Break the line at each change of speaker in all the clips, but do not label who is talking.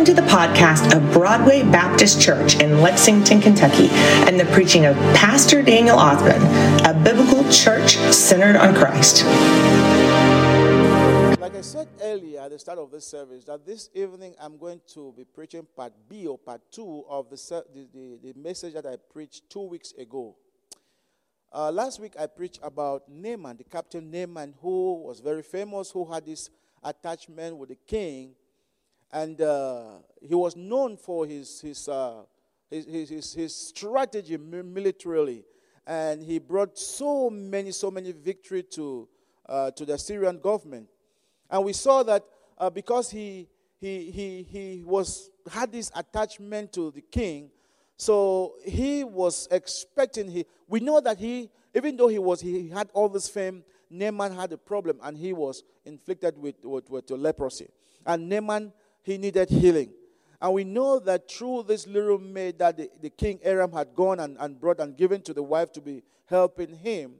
Welcome to the podcast of Broadway Baptist Church in Lexington, Kentucky, and the preaching of Pastor Daniel Othman, a biblical church centered on Christ.
Like I said earlier at the start of this service, that this evening I'm going to be preaching part B or part two of the, the, the, the message that I preached two weeks ago. Uh, last week I preached about Naaman, the captain Naaman, who was very famous, who had this attachment with the king and uh, he was known for his, his, uh, his, his, his, strategy militarily. And he brought so many, so many victory to, uh, to the Syrian government. And we saw that uh, because he, he, he, he was, had this attachment to the king, so he was expecting, he, we know that he, even though he, was, he had all this fame, Naaman had a problem and he was inflicted with, with, with leprosy. And Naaman he needed healing. And we know that through this little maid that the, the king Aram had gone and, and brought and given to the wife to be helping him,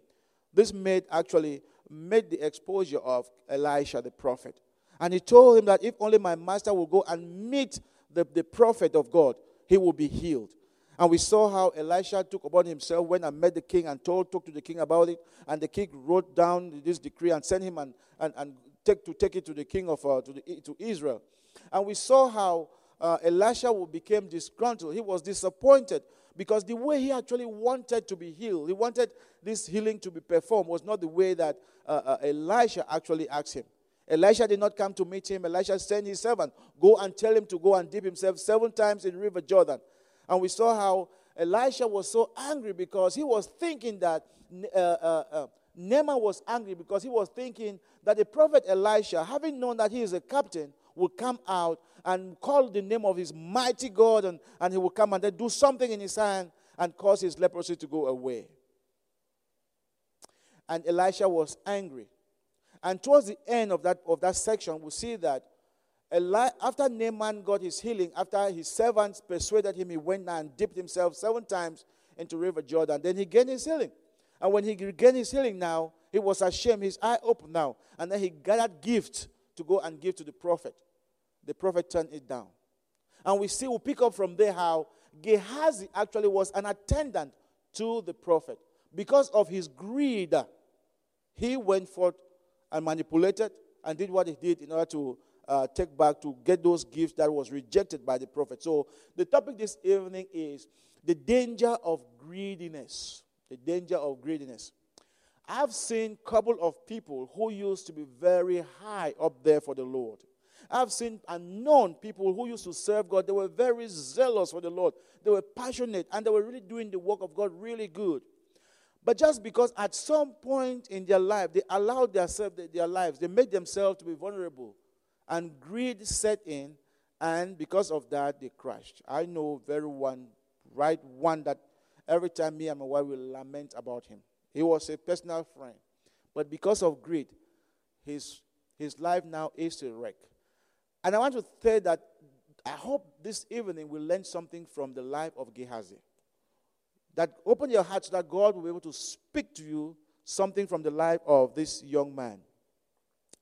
this maid actually made the exposure of Elisha the prophet. And he told him that if only my master will go and meet the, the prophet of God, he will be healed. And we saw how Elisha took upon himself, went and met the king and told, talked to the king about it. And the king wrote down this decree and sent him and, and, and take, to take it to the king of uh, to, the, to Israel. And we saw how uh, Elisha became disgruntled. He was disappointed because the way he actually wanted to be healed, he wanted this healing to be performed, was not the way that uh, uh, Elisha actually asked him. Elisha did not come to meet him. Elisha sent his servant, go and tell him to go and dip himself seven times in River Jordan. And we saw how Elisha was so angry because he was thinking that uh, uh, uh, Naaman was angry because he was thinking that the prophet Elisha, having known that he is a captain, will come out and call the name of his mighty God, and, and he will come and then do something in his hand and cause his leprosy to go away. And Elisha was angry. And towards the end of that, of that section, we see that Eli, after Naaman got his healing, after his servants persuaded him, he went and dipped himself seven times into River Jordan. Then he gained his healing. And when he regained his healing now, he was ashamed. His eye opened now. And then he gathered gifts to go and give to the prophet. The prophet turned it down. And we see, we pick up from there how Gehazi actually was an attendant to the prophet. Because of his greed, he went forth and manipulated and did what he did in order to uh, take back to get those gifts that was rejected by the prophet. So the topic this evening is the danger of greediness. The danger of greediness. I've seen a couple of people who used to be very high up there for the Lord. I've seen and known people who used to serve God. They were very zealous for the Lord. They were passionate and they were really doing the work of God really good. But just because at some point in their life they allowed themselves, their lives, they made themselves to be vulnerable, and greed set in, and because of that they crashed. I know very one, right one that every time me and my wife will lament about him. He was a personal friend. But because of greed, his, his life now is a wreck. And I want to say that I hope this evening we learn something from the life of Gehazi. That open your heart so that God will be able to speak to you something from the life of this young man.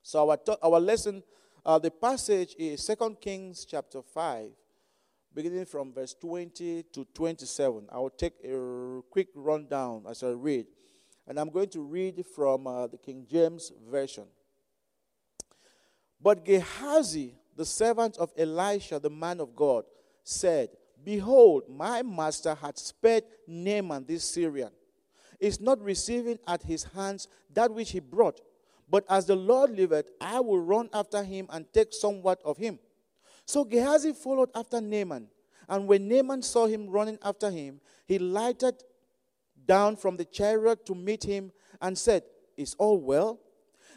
So our, our lesson, uh, the passage is 2 Kings chapter 5, beginning from verse 20 to 27. I will take a quick rundown as I read. And I'm going to read from uh, the King James Version. But Gehazi, the servant of Elisha, the man of God, said, Behold, my master had spared Naaman this Syrian, is not receiving at his hands that which he brought. But as the Lord liveth, I will run after him and take somewhat of him. So Gehazi followed after Naaman. And when Naaman saw him running after him, he lighted down from the chariot to meet him and said, Is all well?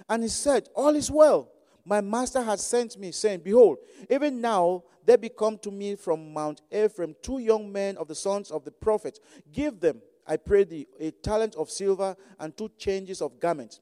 And he said, All is well. My master has sent me, saying, Behold, even now there become to me from Mount Ephraim two young men of the sons of the prophets. Give them, I pray thee, a talent of silver and two changes of garments.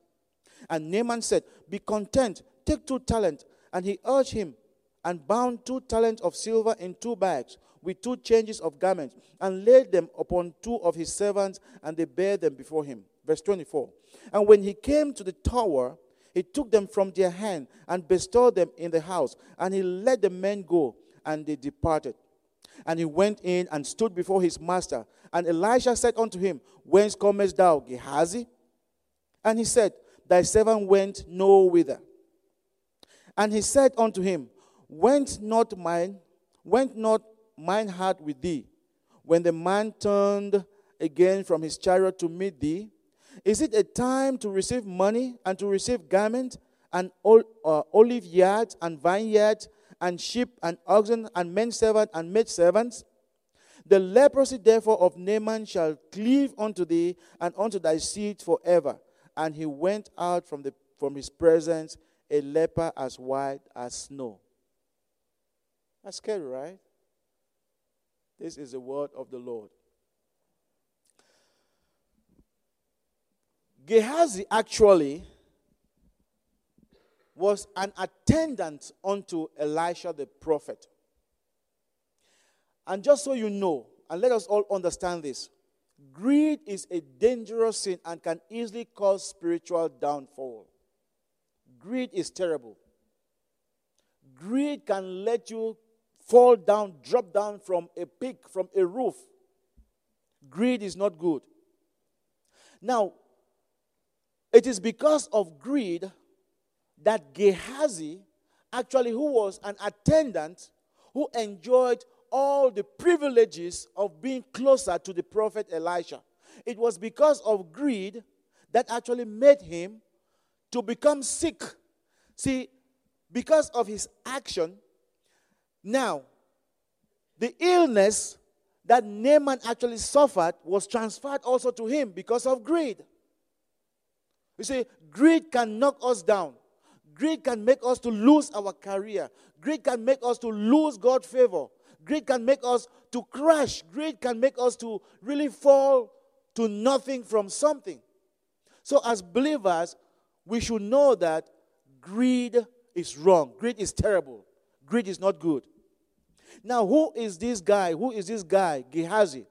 And Naaman said, Be content, take two talents. And he urged him and bound two talents of silver in two bags with two changes of garments and laid them upon two of his servants, and they bare them before him. Verse 24. And when he came to the tower, he took them from their hand and bestowed them in the house, and he let the men go. And they departed. And he went in and stood before his master. And Elisha said unto him, Whence comest thou, Gehazi? And he said, Thy servant went no whither. And he said unto him, Went not mine, went not mine heart with thee, when the man turned again from his chariot to meet thee? Is it a time to receive money and to receive garment and uh, olive yards and vineyards and sheep and oxen and men servants and maid servants? The leprosy therefore of Naaman shall cleave unto thee and unto thy seed forever. And he went out from, the, from his presence a leper as white as snow. That's scary, right? This is the word of the Lord. Gehazi actually was an attendant unto Elisha the prophet. And just so you know, and let us all understand this greed is a dangerous sin and can easily cause spiritual downfall. Greed is terrible. Greed can let you fall down, drop down from a peak, from a roof. Greed is not good. Now, it is because of greed that Gehazi, actually, who was an attendant, who enjoyed all the privileges of being closer to the prophet Elisha. It was because of greed that actually made him to become sick. See, because of his action, now, the illness that Naaman actually suffered was transferred also to him because of greed. You see, greed can knock us down. Greed can make us to lose our career. Greed can make us to lose God's favor. Greed can make us to crash. Greed can make us to really fall to nothing from something. So, as believers, we should know that greed is wrong. Greed is terrible. Greed is not good. Now, who is this guy? Who is this guy? Gehazi.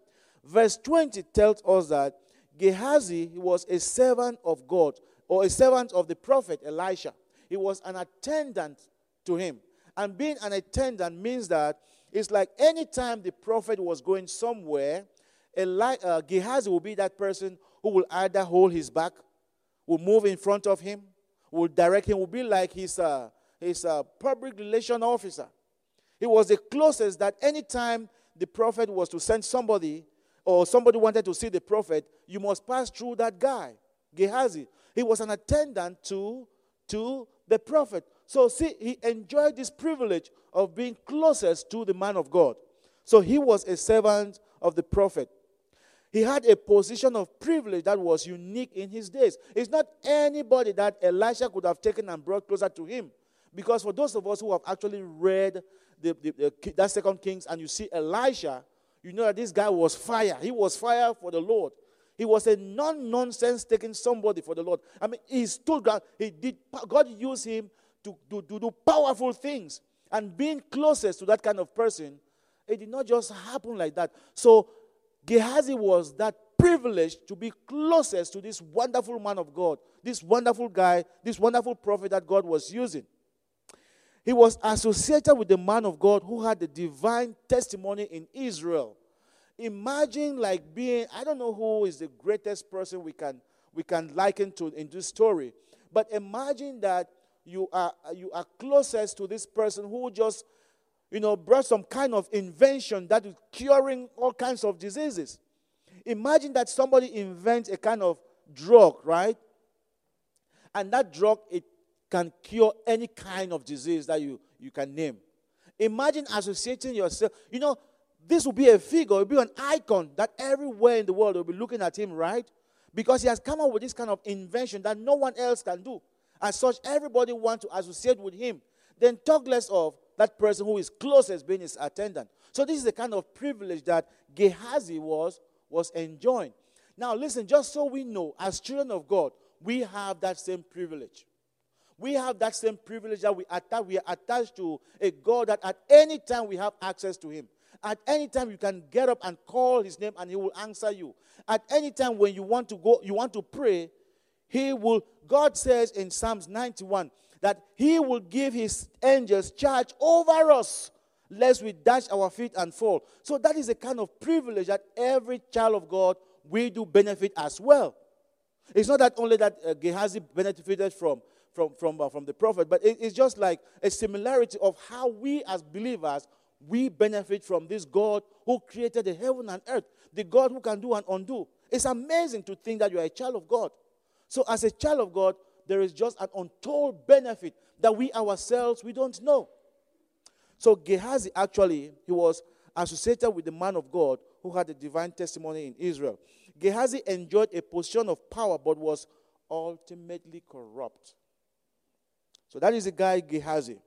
Verse 20 tells us that Gehazi was a servant of God or a servant of the prophet Elisha. He was an attendant to him. And being an attendant means that it's like anytime the prophet was going somewhere, Eli- uh, Gehazi will be that person who will either hold his back, will move in front of him, will direct him, will be like his, uh, his uh, public relation officer. He was the closest that anytime the prophet was to send somebody or somebody wanted to see the prophet, you must pass through that guy, Gehazi. He was an attendant to, to the prophet. So, see, he enjoyed this privilege of being closest to the man of God. So, he was a servant of the prophet. He had a position of privilege that was unique in his days. It's not anybody that Elisha could have taken and brought closer to him. Because for those of us who have actually read the, the, the, that second Kings and you see Elisha, you know that this guy was fire. He was fire for the Lord. He was a non-nonsense taking somebody for the Lord. I mean, he stood ground. He did. God used him to, to, to do powerful things. And being closest to that kind of person, it did not just happen like that. So Gehazi was that privileged to be closest to this wonderful man of God, this wonderful guy, this wonderful prophet that God was using. He was associated with the man of God who had the divine testimony in Israel. Imagine like being, I don't know who is the greatest person we can we can liken to in this story, but imagine that you are you are closest to this person who just you know brought some kind of invention that is curing all kinds of diseases. Imagine that somebody invents a kind of drug, right? And that drug it can cure any kind of disease that you, you can name. Imagine associating yourself. You know, this will be a figure, it will be an icon that everywhere in the world will be looking at him, right? Because he has come up with this kind of invention that no one else can do. As such, everybody wants to associate with him. Then talk less of that person who is closest being his attendant. So this is the kind of privilege that Gehazi was, was enjoying. Now listen, just so we know, as children of God, we have that same privilege. We have that same privilege that we, attach, we are attached to a God that at any time we have access to Him. At any time you can get up and call His name and He will answer you. At any time when you want to go, you want to pray, He will. God says in Psalms 91 that He will give His angels charge over us. lest we dash our feet and fall. So that is a kind of privilege that every child of God we do benefit as well. It's not that only that uh, Gehazi benefited from from from uh, from the prophet, but it, it's just like a similarity of how we as believers we benefit from this God who created the heaven and earth, the God who can do and undo. It's amazing to think that you are a child of God. So as a child of God, there is just an untold benefit that we ourselves we don't know. So Gehazi actually he was associated with the man of God who had a divine testimony in Israel. Gehazi enjoyed a position of power but was ultimately corrupt. So that is the guy Gehazi.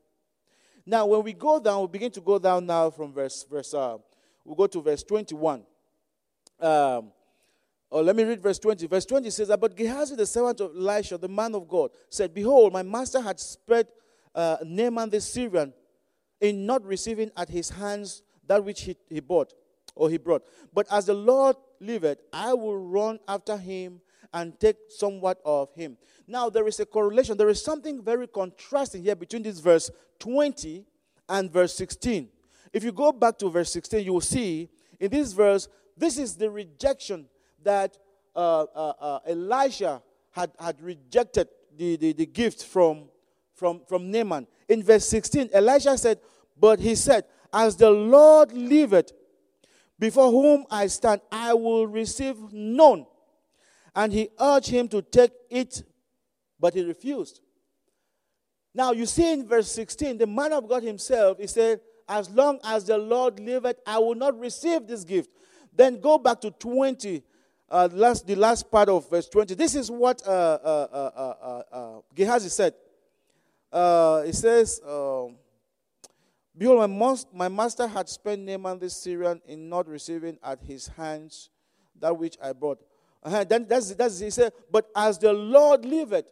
Now, when we go down, we begin to go down now from verse verse. Uh, we'll go to verse twenty-one. Um, oh, let me read verse 20. Verse 20 says But Gehazi, the servant of Elisha, the man of God, said, Behold, my master had spread uh, Naaman the Syrian in not receiving at his hands that which he, he bought or he brought. But as the Lord liveth, I will run after him and take somewhat of him. Now, there is a correlation. There is something very contrasting here between this verse 20 and verse 16. If you go back to verse 16, you will see in this verse, this is the rejection that uh, uh, uh, Elisha had, had rejected the, the, the gift from, from, from Naaman. In verse 16, Elisha said, But he said, As the Lord liveth, before whom I stand, I will receive none. And he urged him to take it, but he refused. Now, you see in verse 16, the man of God himself, he said, As long as the Lord liveth, I will not receive this gift. Then go back to 20, uh, last, the last part of verse 20. This is what uh, uh, uh, uh, uh Gehazi said. He says, um, Behold, my, most, my master had spent Naaman the Syrian in not receiving at his hands that which I brought. Uh-huh. Then that's, that's, he said, But as the Lord liveth,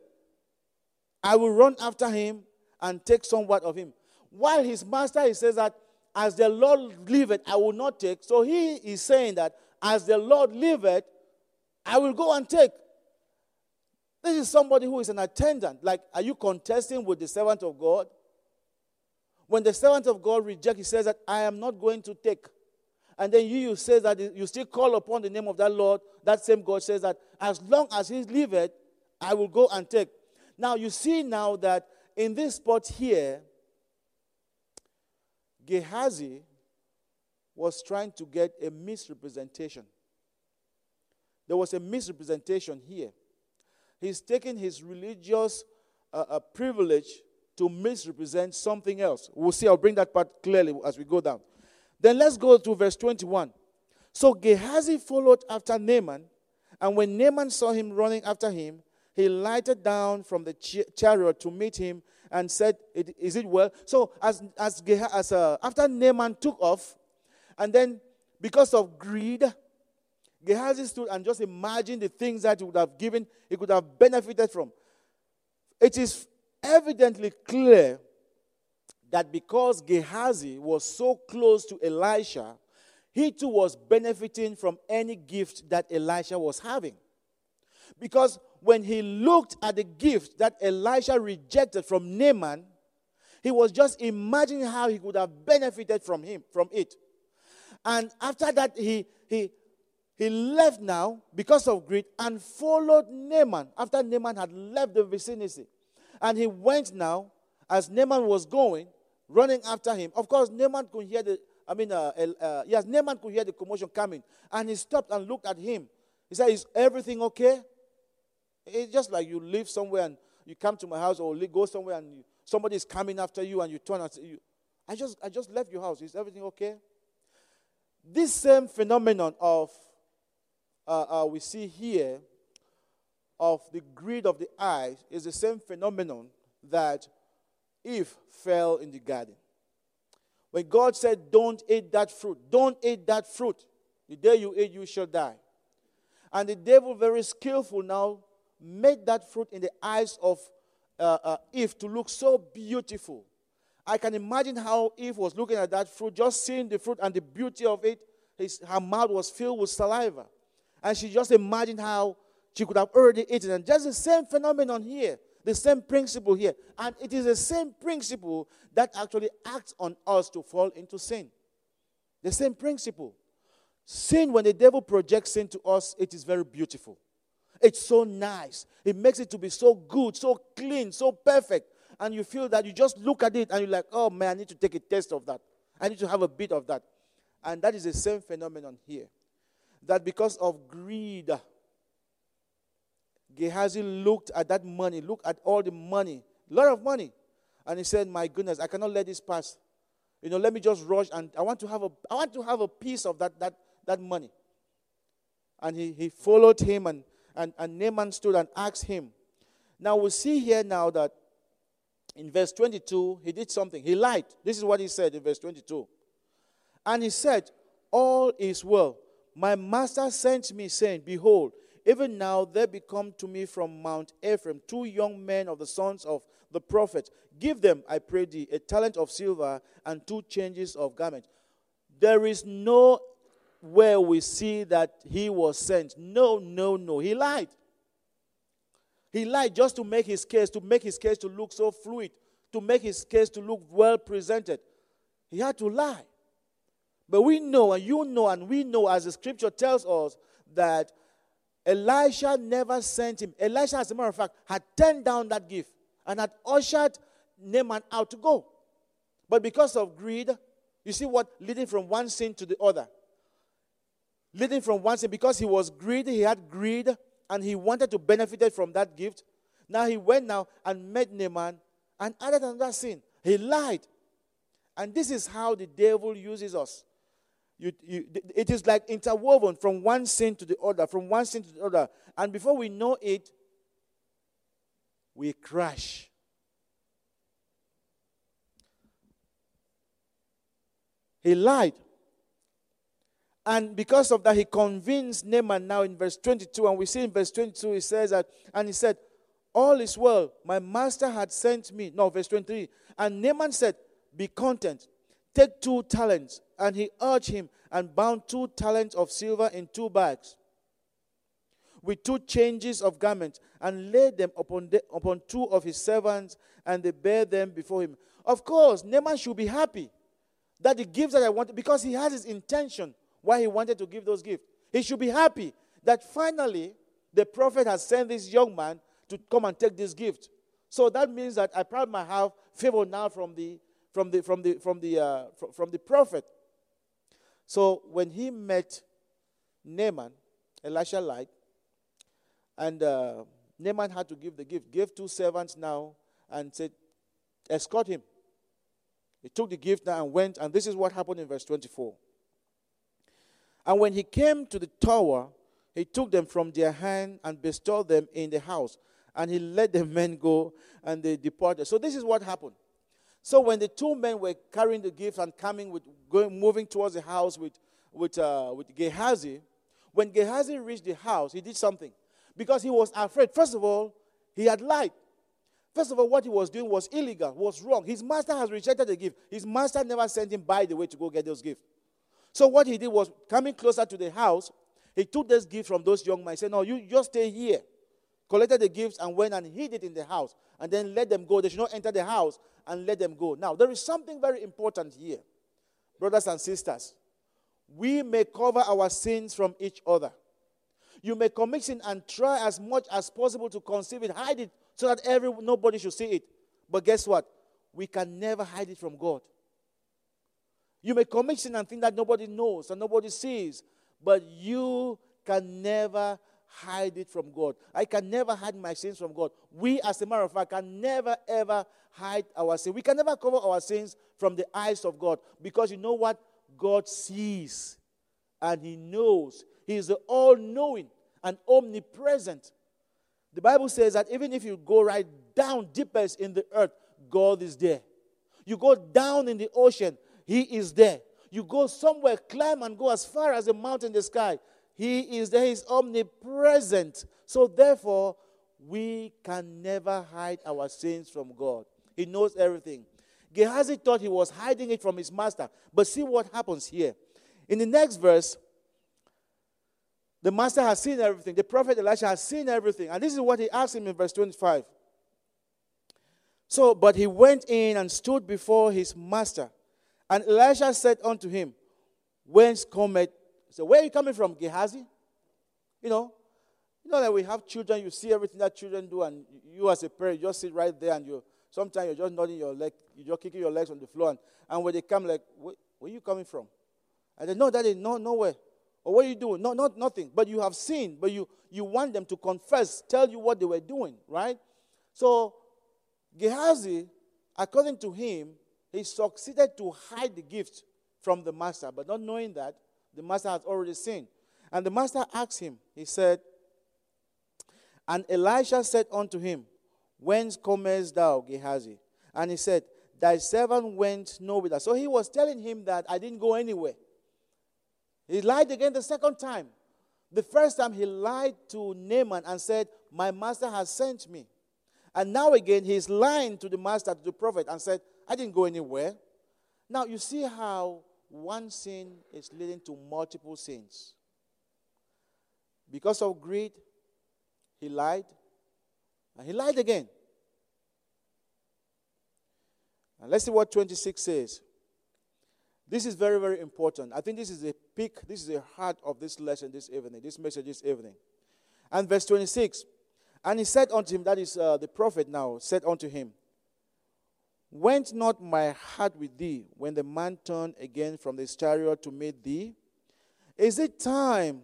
I will run after him and take somewhat of him. While his master, he says that, As the Lord liveth, I will not take. So he is saying that, As the Lord liveth, I will go and take. This is somebody who is an attendant. Like, are you contesting with the servant of God? When the servant of God rejects, he says that I am not going to take. And then you, say that you still call upon the name of that Lord. That same God says that as long as he liveth, I will go and take. Now you see now that in this spot here, Gehazi was trying to get a misrepresentation. There was a misrepresentation here. He's taking his religious uh, uh, privilege to misrepresent something else. We'll see, I'll bring that part clearly as we go down. Then let's go to verse 21. So Gehazi followed after Naaman, and when Naaman saw him running after him, he lighted down from the chariot to meet him and said, Is it well? So as, as, as uh, after Naaman took off, and then because of greed, Gehazi stood and just imagined the things that he would have given, he could have benefited from. It is evidently clear that because Gehazi was so close to Elisha, he too was benefiting from any gift that Elisha was having. Because when he looked at the gift that Elisha rejected from Naaman, he was just imagining how he could have benefited from him, from it. And after that, he, he, he left now because of greed and followed Naaman after Naaman had left the vicinity. And he went now, as Naaman was going, running after him. Of course, Naaman could hear the, I mean, uh, uh, yes, Naaman could hear the commotion coming. And he stopped and looked at him. He said, Is everything okay? It's just like you live somewhere and you come to my house or go somewhere and you, somebody is coming after you and you turn and say, you, I just, I just left your house. Is everything okay? This same phenomenon of uh, uh, we see here of the greed of the eyes is the same phenomenon that Eve fell in the garden. When God said, Don't eat that fruit, don't eat that fruit. The day you eat, you shall die. And the devil, very skillful now, made that fruit in the eyes of uh, uh, Eve to look so beautiful. I can imagine how Eve was looking at that fruit, just seeing the fruit and the beauty of it. His, her mouth was filled with saliva. And she just imagined how she could have already eaten. And just the same phenomenon here. The same principle here. And it is the same principle that actually acts on us to fall into sin. The same principle. Sin, when the devil projects sin to us, it is very beautiful. It's so nice. It makes it to be so good, so clean, so perfect. And you feel that you just look at it and you're like, oh man, I need to take a taste of that. I need to have a bit of that. And that is the same phenomenon here. That because of greed, Gehazi looked at that money, looked at all the money, a lot of money, and he said, My goodness, I cannot let this pass. You know, let me just rush and I want to have a I want to have a piece of that that, that money. And he, he followed him and, and, and Naaman stood and asked him. Now we see here now that in verse 22, he did something. He lied. This is what he said in verse 22. And he said, All is well. My master sent me, saying, Behold, even now there become to me from Mount Ephraim two young men of the sons of the prophet. Give them, I pray thee, a talent of silver and two changes of garment. There is no where we see that he was sent. No, no, no. He lied. He lied just to make his case, to make his case to look so fluid, to make his case to look well presented. He had to lie. But we know, and you know, and we know, as the scripture tells us, that Elisha never sent him. Elisha, as a matter of fact, had turned down that gift and had ushered Naaman out to go. But because of greed, you see what? Leading from one sin to the other. Leading from one sin, because he was greedy, he had greed, and he wanted to benefit from that gift. Now he went now and met Naaman and added another sin. He lied. And this is how the devil uses us. You, you, it is like interwoven from one sin to the other, from one sin to the other. And before we know it, we crash. He lied. And because of that, he convinced Naaman now in verse 22. And we see in verse 22, he says that, and he said, All is well. My master had sent me. No, verse 23. And Naaman said, Be content. Take two talents. And he urged him and bound two talents of silver in two bags with two changes of garments and laid them upon, the, upon two of his servants and they bare them before him. Of course, Naaman should be happy that the gifts that I wanted, because he has his intention why he wanted to give those gifts. He should be happy that finally the prophet has sent this young man to come and take this gift. So that means that I probably might have favor now from the from the from the from the uh, from, from the prophet. So when he met Naaman, Elisha lied, and uh, Naaman had to give the gift. Gave two servants now and said, escort him. He took the gift now and went, and this is what happened in verse 24. And when he came to the tower, he took them from their hand and bestowed them in the house. And he let the men go, and they departed. So this is what happened. So when the two men were carrying the gift and coming with going moving towards the house with with uh, with Gehazi, when Gehazi reached the house, he did something because he was afraid. First of all, he had lied. First of all, what he was doing was illegal, was wrong. His master has rejected the gift. His master never sent him by the way to go get those gifts. So what he did was coming closer to the house, he took this gift from those young men. He said, No, you just stay here. Collected the gifts and went and hid it in the house. And then let them go. They should not enter the house and let them go. Now, there is something very important here, brothers and sisters. We may cover our sins from each other. You may commit sin and try as much as possible to conceal it, hide it, so that every nobody should see it. But guess what? We can never hide it from God. You may commit sin and think that nobody knows and nobody sees, but you can never hide it from God. I can never hide my sins from God. We, as a matter of fact, can never ever hide our sin. We can never cover our sins from the eyes of God because you know what? God sees and He knows. He is the all knowing and omnipresent. The Bible says that even if you go right down deepest in the earth, God is there. You go down in the ocean, He is there. You go somewhere, climb and go as far as a mountain in the sky. He is there, He's omnipresent. So therefore, we can never hide our sins from God. He knows everything. Gehazi thought he was hiding it from his master. But see what happens here. In the next verse, the master has seen everything. The prophet Elisha has seen everything. And this is what he asked him in verse 25. So, but he went in and stood before his master. And Elisha said unto him, Whence cometh? So, where are you coming from, Gehazi? You know, you know that we have children, you see everything that children do, and you as a parent, you just sit right there and you sometimes you're just nodding your leg, you're just kicking your legs on the floor, and, and when they come, like, where, are you coming from? And they know that they no nowhere. Or what are you doing? No, not nothing. But you have seen, but you you want them to confess, tell you what they were doing, right? So Gehazi, according to him, he succeeded to hide the gift from the master, but not knowing that the master has already seen. And the master asked him, he said, And Elisha said unto him, Whence comest thou, Gehazi? And he said, Thy servant went no whither. So he was telling him that I didn't go anywhere. He lied again the second time. The first time he lied to Naaman and said, My master has sent me. And now again, he's lying to the master, to the prophet, and said, I didn't go anywhere. Now, you see how one sin is leading to multiple sins. Because of greed, he lied, and he lied again. And let's see what 26 says. This is very, very important. I think this is the peak, this is the heart of this lesson this evening, this message this evening. And verse 26 And he said unto him, that is uh, the prophet now, said unto him, Went not my heart with thee when the man turned again from the chariot to meet thee? Is it time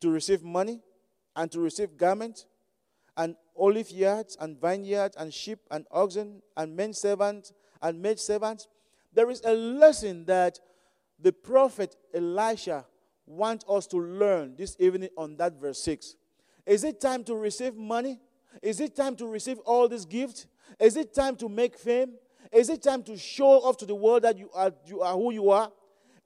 to receive money and to receive garments and olive yards and vineyards and sheep and oxen and men servants and maid servants? There is a lesson that the prophet Elisha wants us to learn this evening on that verse 6. Is it time to receive money? Is it time to receive all these gifts? Is it time to make fame? Is it time to show off to the world that you are, you are who you are?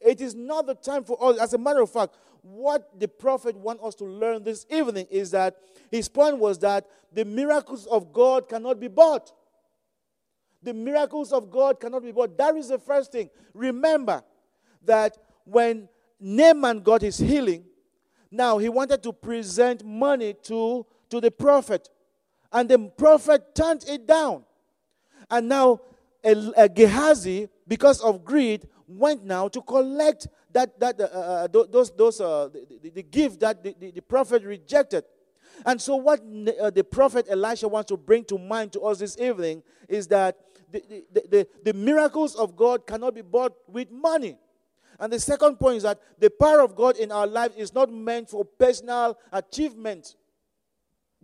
It is not the time for us. As a matter of fact, what the prophet wants us to learn this evening is that his point was that the miracles of God cannot be bought. The miracles of God cannot be bought. That is the first thing. Remember that when Naaman got his healing, now he wanted to present money to, to the prophet. And the prophet turned it down. And now Gehazi, because of greed, went now to collect that, that uh, uh, those, those uh, the, the, gift that the, the, the, prophet rejected. And so, what uh, the prophet Elisha wants to bring to mind to us this evening is that the, the, the miracles of God cannot be bought with money. And the second point is that the power of God in our life is not meant for personal achievement.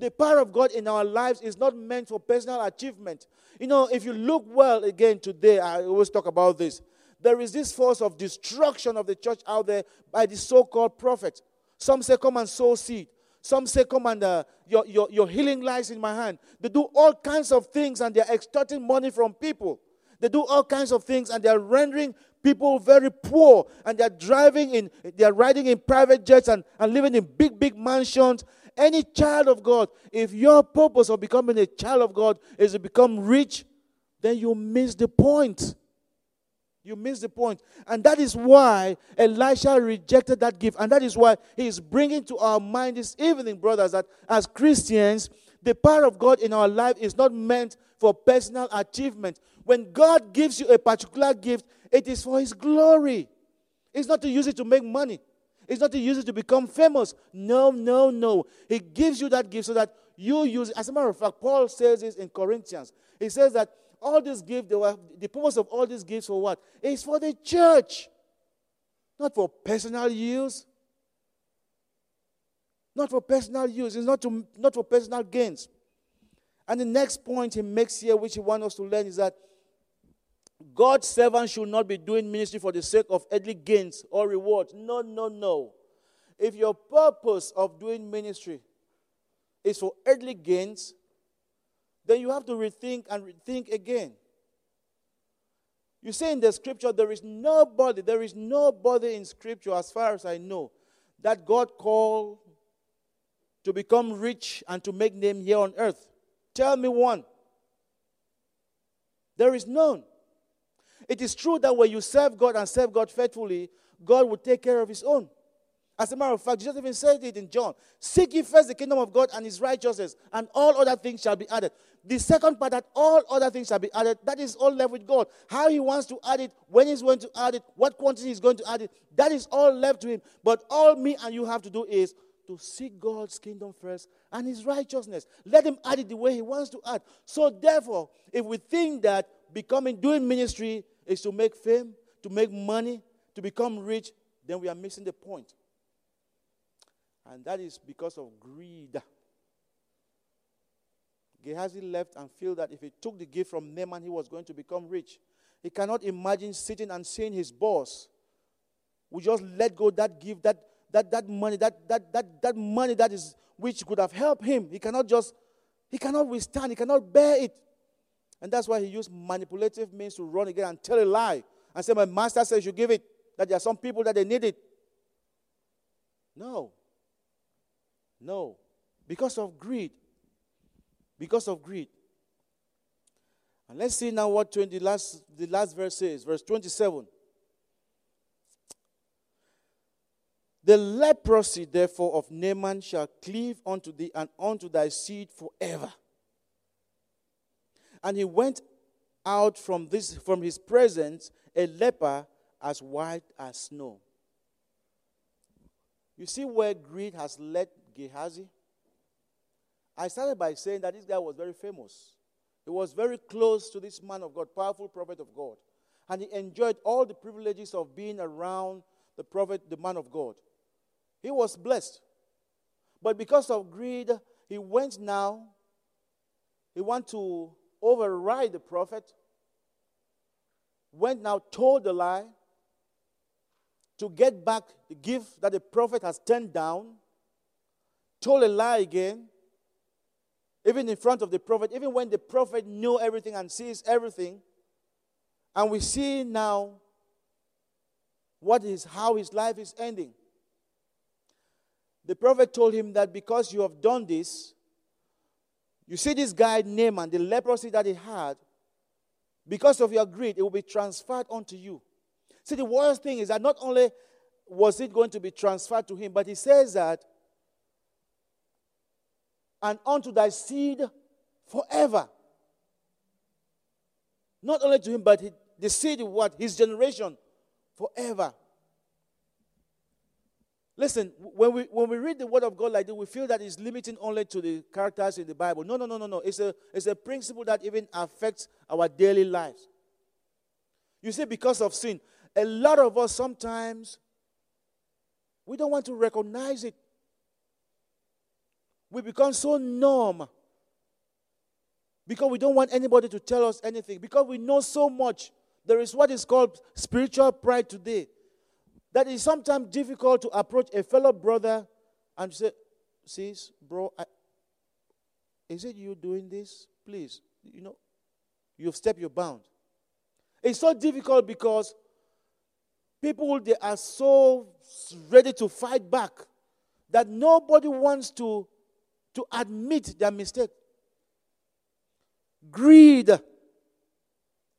The power of God in our lives is not meant for personal achievement. You know, if you look well again today, I always talk about this. There is this force of destruction of the church out there by the so called prophets. Some say, Come and sow seed. Some say, Come and uh, your, your, your healing lies in my hand. They do all kinds of things and they're extorting money from people. They do all kinds of things and they're rendering people very poor and they're driving in, they're riding in private jets and, and living in big, big mansions any child of God, if your purpose of becoming a child of God is to become rich, then you miss the point. You miss the point. And that is why Elisha rejected that gift. And that is why he is bringing to our mind this evening, brothers, that as Christians, the power of God in our life is not meant for personal achievement. When God gives you a particular gift, it is for His glory. It's not to use it to make money. It's not to use it to become famous. No, no, no. He gives you that gift so that you use it. As a matter of fact, Paul says this in Corinthians. He says that all these gifts, were, the purpose of all these gifts for what? It's for the church, not for personal use. Not for personal use. It's not, to, not for personal gains. And the next point he makes here, which he wants us to learn, is that God's servants should not be doing ministry for the sake of earthly gains or rewards. No, no, no. If your purpose of doing ministry is for earthly gains, then you have to rethink and rethink again. You say in the scripture, there is nobody, there is nobody in scripture, as far as I know, that God called to become rich and to make name here on earth. Tell me one. There is none. It is true that when you serve God and serve God faithfully, God will take care of His own. As a matter of fact, Jesus even said it in John Seek ye first the kingdom of God and his righteousness, and all other things shall be added. The second part, that all other things shall be added, that is all left with God. How he wants to add it, when he's going to add it, what quantity he's going to add it, that is all left to him. But all me and you have to do is to seek God's kingdom first and his righteousness. Let him add it the way he wants to add. So, therefore, if we think that becoming, doing ministry is to make fame, to make money, to become rich, then we are missing the point. And that is because of greed. Gehazi left and feel that if he took the gift from Naaman, he was going to become rich. He cannot imagine sitting and seeing his boss We just let go that gift, that, that, that money, that, that, that, that money that is which could have helped him. He cannot just, he cannot withstand, he cannot bear it. And that's why he used manipulative means to run again and tell a lie and say, My master says you give it, that there are some people that they need it. No. No. Because of greed. Because of greed. And let's see now what 20, the, last, the last verse says. Verse 27. The leprosy, therefore, of Naaman shall cleave unto thee and unto thy seed forever. And he went out from, this, from his presence a leper as white as snow. You see where greed has led Gehazi? I started by saying that this guy was very famous. He was very close to this man of God, powerful prophet of God. And he enjoyed all the privileges of being around the prophet, the man of God. He was blessed. But because of greed, he went now, he wanted to override the prophet, went now, told the lie to get back the gift that the prophet has turned down, told a lie again, even in front of the prophet, even when the prophet knew everything and sees everything. And we see now what is how his life is ending. The prophet told him that because you have done this, you see this guy Naaman, the leprosy that he had, because of your greed, it will be transferred onto you. See, the worst thing is that not only was it going to be transferred to him, but he says that, and unto thy seed forever. Not only to him, but he, the seed, of what? His generation forever. Listen, when we, when we read the Word of God like this, we feel that it's limiting only to the characters in the Bible. No, no, no, no, no. It's a, it's a principle that even affects our daily lives. You see, because of sin, a lot of us sometimes, we don't want to recognize it. We become so numb because we don't want anybody to tell us anything, because we know so much. There is what is called spiritual pride today that is sometimes difficult to approach a fellow brother and say, Sis, bro, I, is it you doing this? Please, you know, you've stepped your bound. It's so difficult because people they are so ready to fight back that nobody wants to, to admit their mistake. Greed.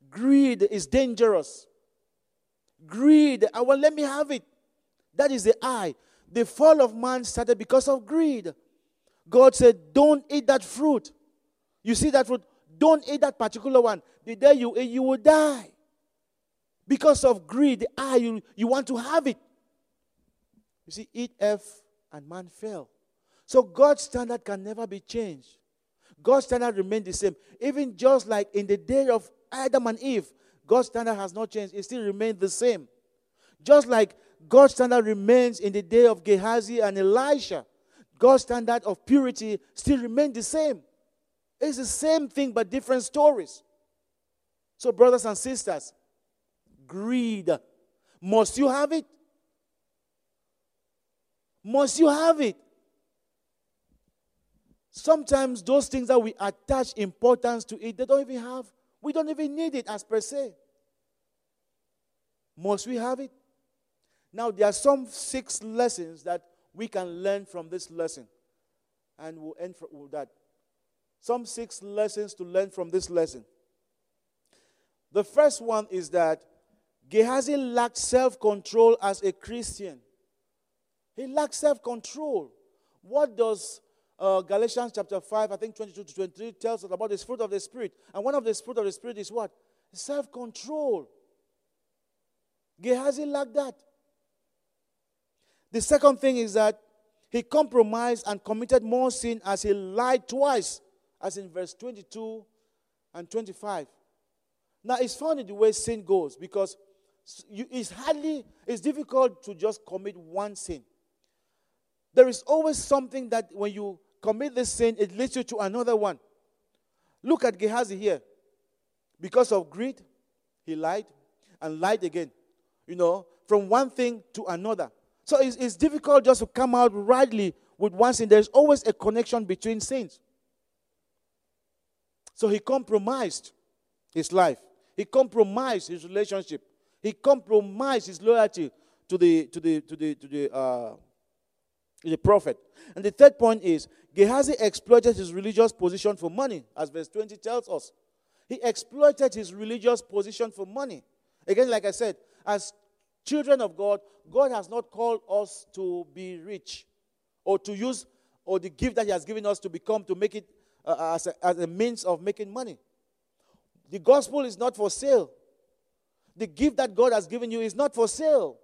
Greed is dangerous. Greed. I want, let me have it. That is the I. The fall of man started because of greed. God said, Don't eat that fruit. You see that fruit? Don't eat that particular one. The day you eat, you will die. Because of greed, the I, you, you want to have it. You see, eat F and man fell. So God's standard can never be changed. God's standard remains the same. Even just like in the day of Adam and Eve, God's standard has not changed, it still remains the same. Just like God's standard remains in the day of Gehazi and Elisha, God's standard of purity still remains the same. It's the same thing, but different stories. So, brothers and sisters, greed. Must you have it? Must you have it? Sometimes those things that we attach importance to it, they don't even have. We don't even need it as per se. Must we have it? Now, there are some six lessons that we can learn from this lesson. And we'll end with that. Some six lessons to learn from this lesson. The first one is that Gehazi lacked self control as a Christian. He lacked self control. What does uh, Galatians chapter 5, I think 22 to 23, tells us about the fruit of the Spirit? And one of the fruit of the Spirit is what? Self control. Gehazi lacked that. The second thing is that he compromised and committed more sin as he lied twice, as in verse 22 and 25. Now, it's funny the way sin goes because it's hardly, it's difficult to just commit one sin. There is always something that when you commit this sin, it leads you to another one. Look at Gehazi here. Because of greed, he lied and lied again. You know, from one thing to another. So it's, it's difficult just to come out rightly with one sin. There's always a connection between sins. So he compromised his life. He compromised his relationship. He compromised his loyalty to the to the to the to the uh, the prophet. And the third point is Gehazi exploited his religious position for money, as verse 20 tells us. He exploited his religious position for money. Again, like I said, as children of God, God has not called us to be rich or to use or the gift that He has given us to become, to make it uh, as, a, as a means of making money. The gospel is not for sale. The gift that God has given you is not for sale.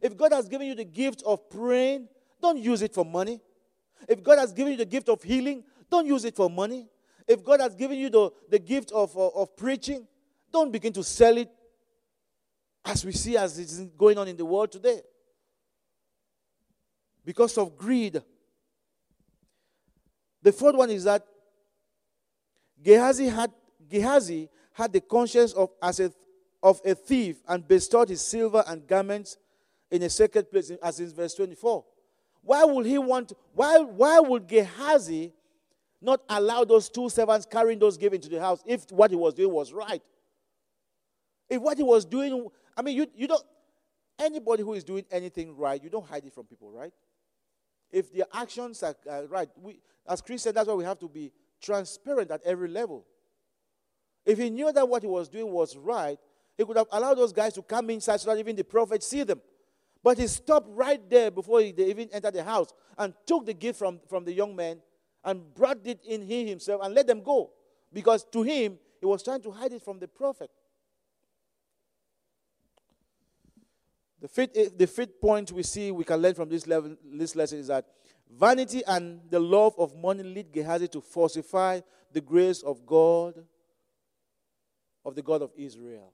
If God has given you the gift of praying, don't use it for money. If God has given you the gift of healing, don't use it for money. If God has given you the, the gift of, of, of preaching, don't begin to sell it as we see as it's going on in the world today. Because of greed. The fourth one is that Gehazi had, Gehazi had the conscience of, as a, of a thief and bestowed his silver and garments in a sacred place, as in verse 24. Why would he want, why, why would Gehazi not allow those two servants carrying those gifts into the house if what he was doing was right? If what he was doing, I mean, you, you don't, anybody who is doing anything right, you don't hide it from people, right? If their actions are, right, we, as Christians, that's why we have to be transparent at every level. If he knew that what he was doing was right, he could have allowed those guys to come inside so that even the prophet see them. But he stopped right there before they even entered the house and took the gift from, from the young man and brought it in he himself and let them go. Because to him, he was trying to hide it from the prophet. The fifth, eh, the fifth point we see we can learn from this, level, this lesson is that vanity and the love of money lead Gehazi to falsify the grace of God, of the God of Israel.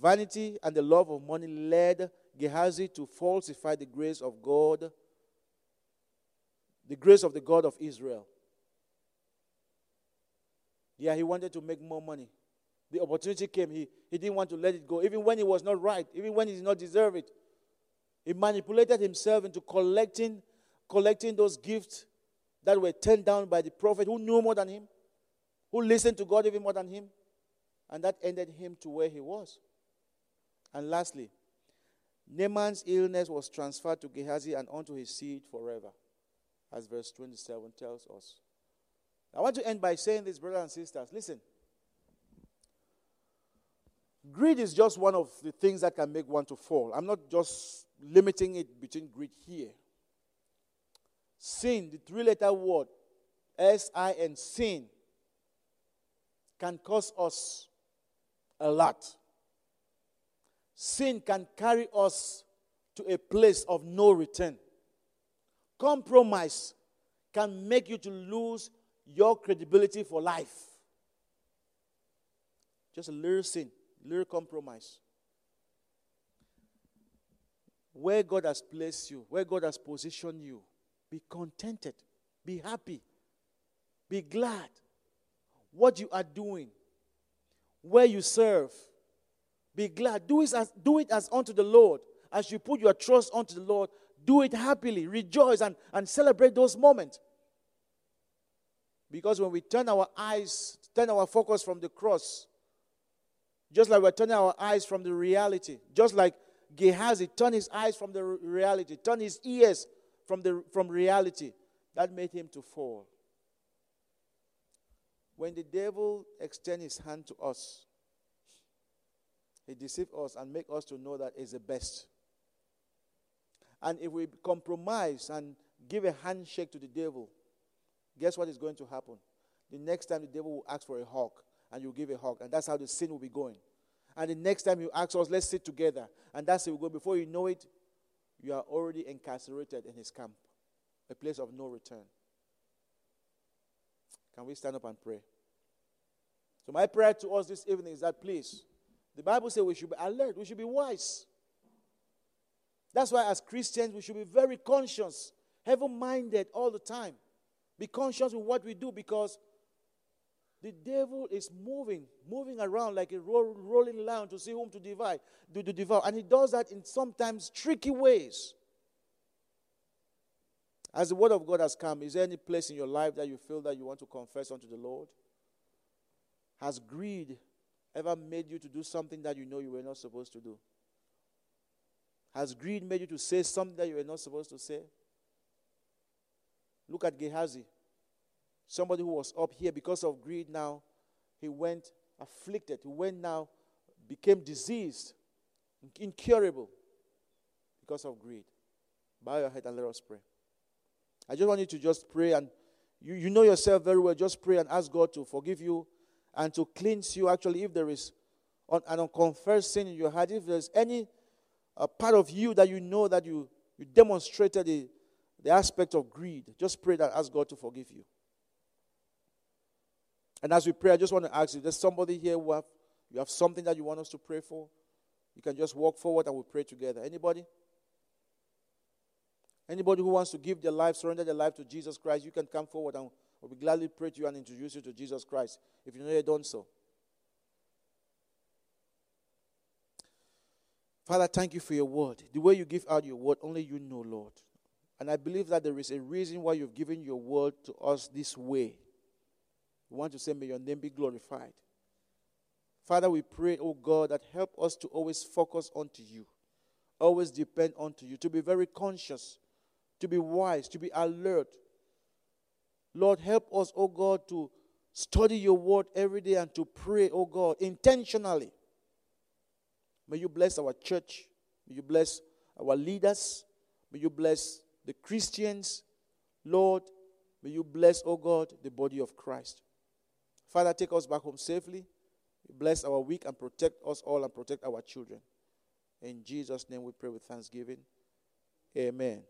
Vanity and the love of money led Gehazi to falsify the grace of God, the grace of the God of Israel. Yeah, he wanted to make more money. The opportunity came, he, he didn't want to let it go, even when it was not right, even when he did not deserve it. He manipulated himself into collecting, collecting those gifts that were turned down by the prophet who knew more than him, who listened to God even more than him. And that ended him to where he was. And lastly, Naaman's illness was transferred to Gehazi and onto his seed forever, as verse 27 tells us. I want to end by saying this, brothers and sisters. Listen. Greed is just one of the things that can make one to fall. I'm not just limiting it between greed here. Sin, the three letter word, S I N, sin, can cause us a lot sin can carry us to a place of no return. Compromise can make you to lose your credibility for life. Just a little sin, little compromise. Where God has placed you, where God has positioned you, be contented, be happy, be glad. What you are doing, where you serve, be glad. Do it as, do it as unto the Lord. As you put your trust unto the Lord, do it happily. Rejoice and, and celebrate those moments. Because when we turn our eyes, turn our focus from the cross, just like we're turning our eyes from the reality, just like Gehazi turned his eyes from the reality, turned his ears from, the, from reality, that made him to fall. When the devil extends his hand to us, he deceives us and make us to know that it's the best. And if we compromise and give a handshake to the devil, guess what is going to happen? The next time the devil will ask for a hug, and you give a hug, and that's how the sin will be going. And the next time you ask us, let's sit together, and that's it go. Before you know it, you are already incarcerated in his camp, a place of no return. Can we stand up and pray? So, my prayer to us this evening is that please, the Bible says we should be alert, we should be wise. That's why, as Christians, we should be very conscious, heaven minded all the time. Be conscious with what we do because the devil is moving, moving around like a roll, rolling lion to see whom to divide, to, to devour. And he does that in sometimes tricky ways. As the word of God has come, is there any place in your life that you feel that you want to confess unto the Lord? Has greed ever made you to do something that you know you were not supposed to do? Has greed made you to say something that you were not supposed to say? Look at Gehazi. Somebody who was up here because of greed now, he went afflicted. He went now, became diseased, incurable because of greed. Bow your head and let us pray. I just want you to just pray and you, you know yourself very well. Just pray and ask God to forgive you and to cleanse you. Actually, if there is an unconfessed sin in your heart, if there's any uh, part of you that you know that you, you demonstrated the, the aspect of greed, just pray that ask God to forgive you. And as we pray, I just want to ask you there's somebody here who have, you have something that you want us to pray for? You can just walk forward and we'll pray together. Anybody? Anybody who wants to give their life, surrender their life to Jesus Christ, you can come forward and we'll be gladly pray to you and introduce you to Jesus Christ if you've done so. Father, thank you for your word. The way you give out your word, only you know, Lord. And I believe that there is a reason why you've given your word to us this way. We want to say, May your name be glorified. Father, we pray, oh God, that help us to always focus onto you, always depend onto you, to be very conscious, to be wise, to be alert. Lord, help us, oh God, to study your word every day and to pray, oh God, intentionally. May you bless our church. May you bless our leaders. May you bless the Christians. Lord, may you bless, oh God, the body of Christ. Father, take us back home safely. Bless our week and protect us all and protect our children. In Jesus' name we pray with thanksgiving. Amen.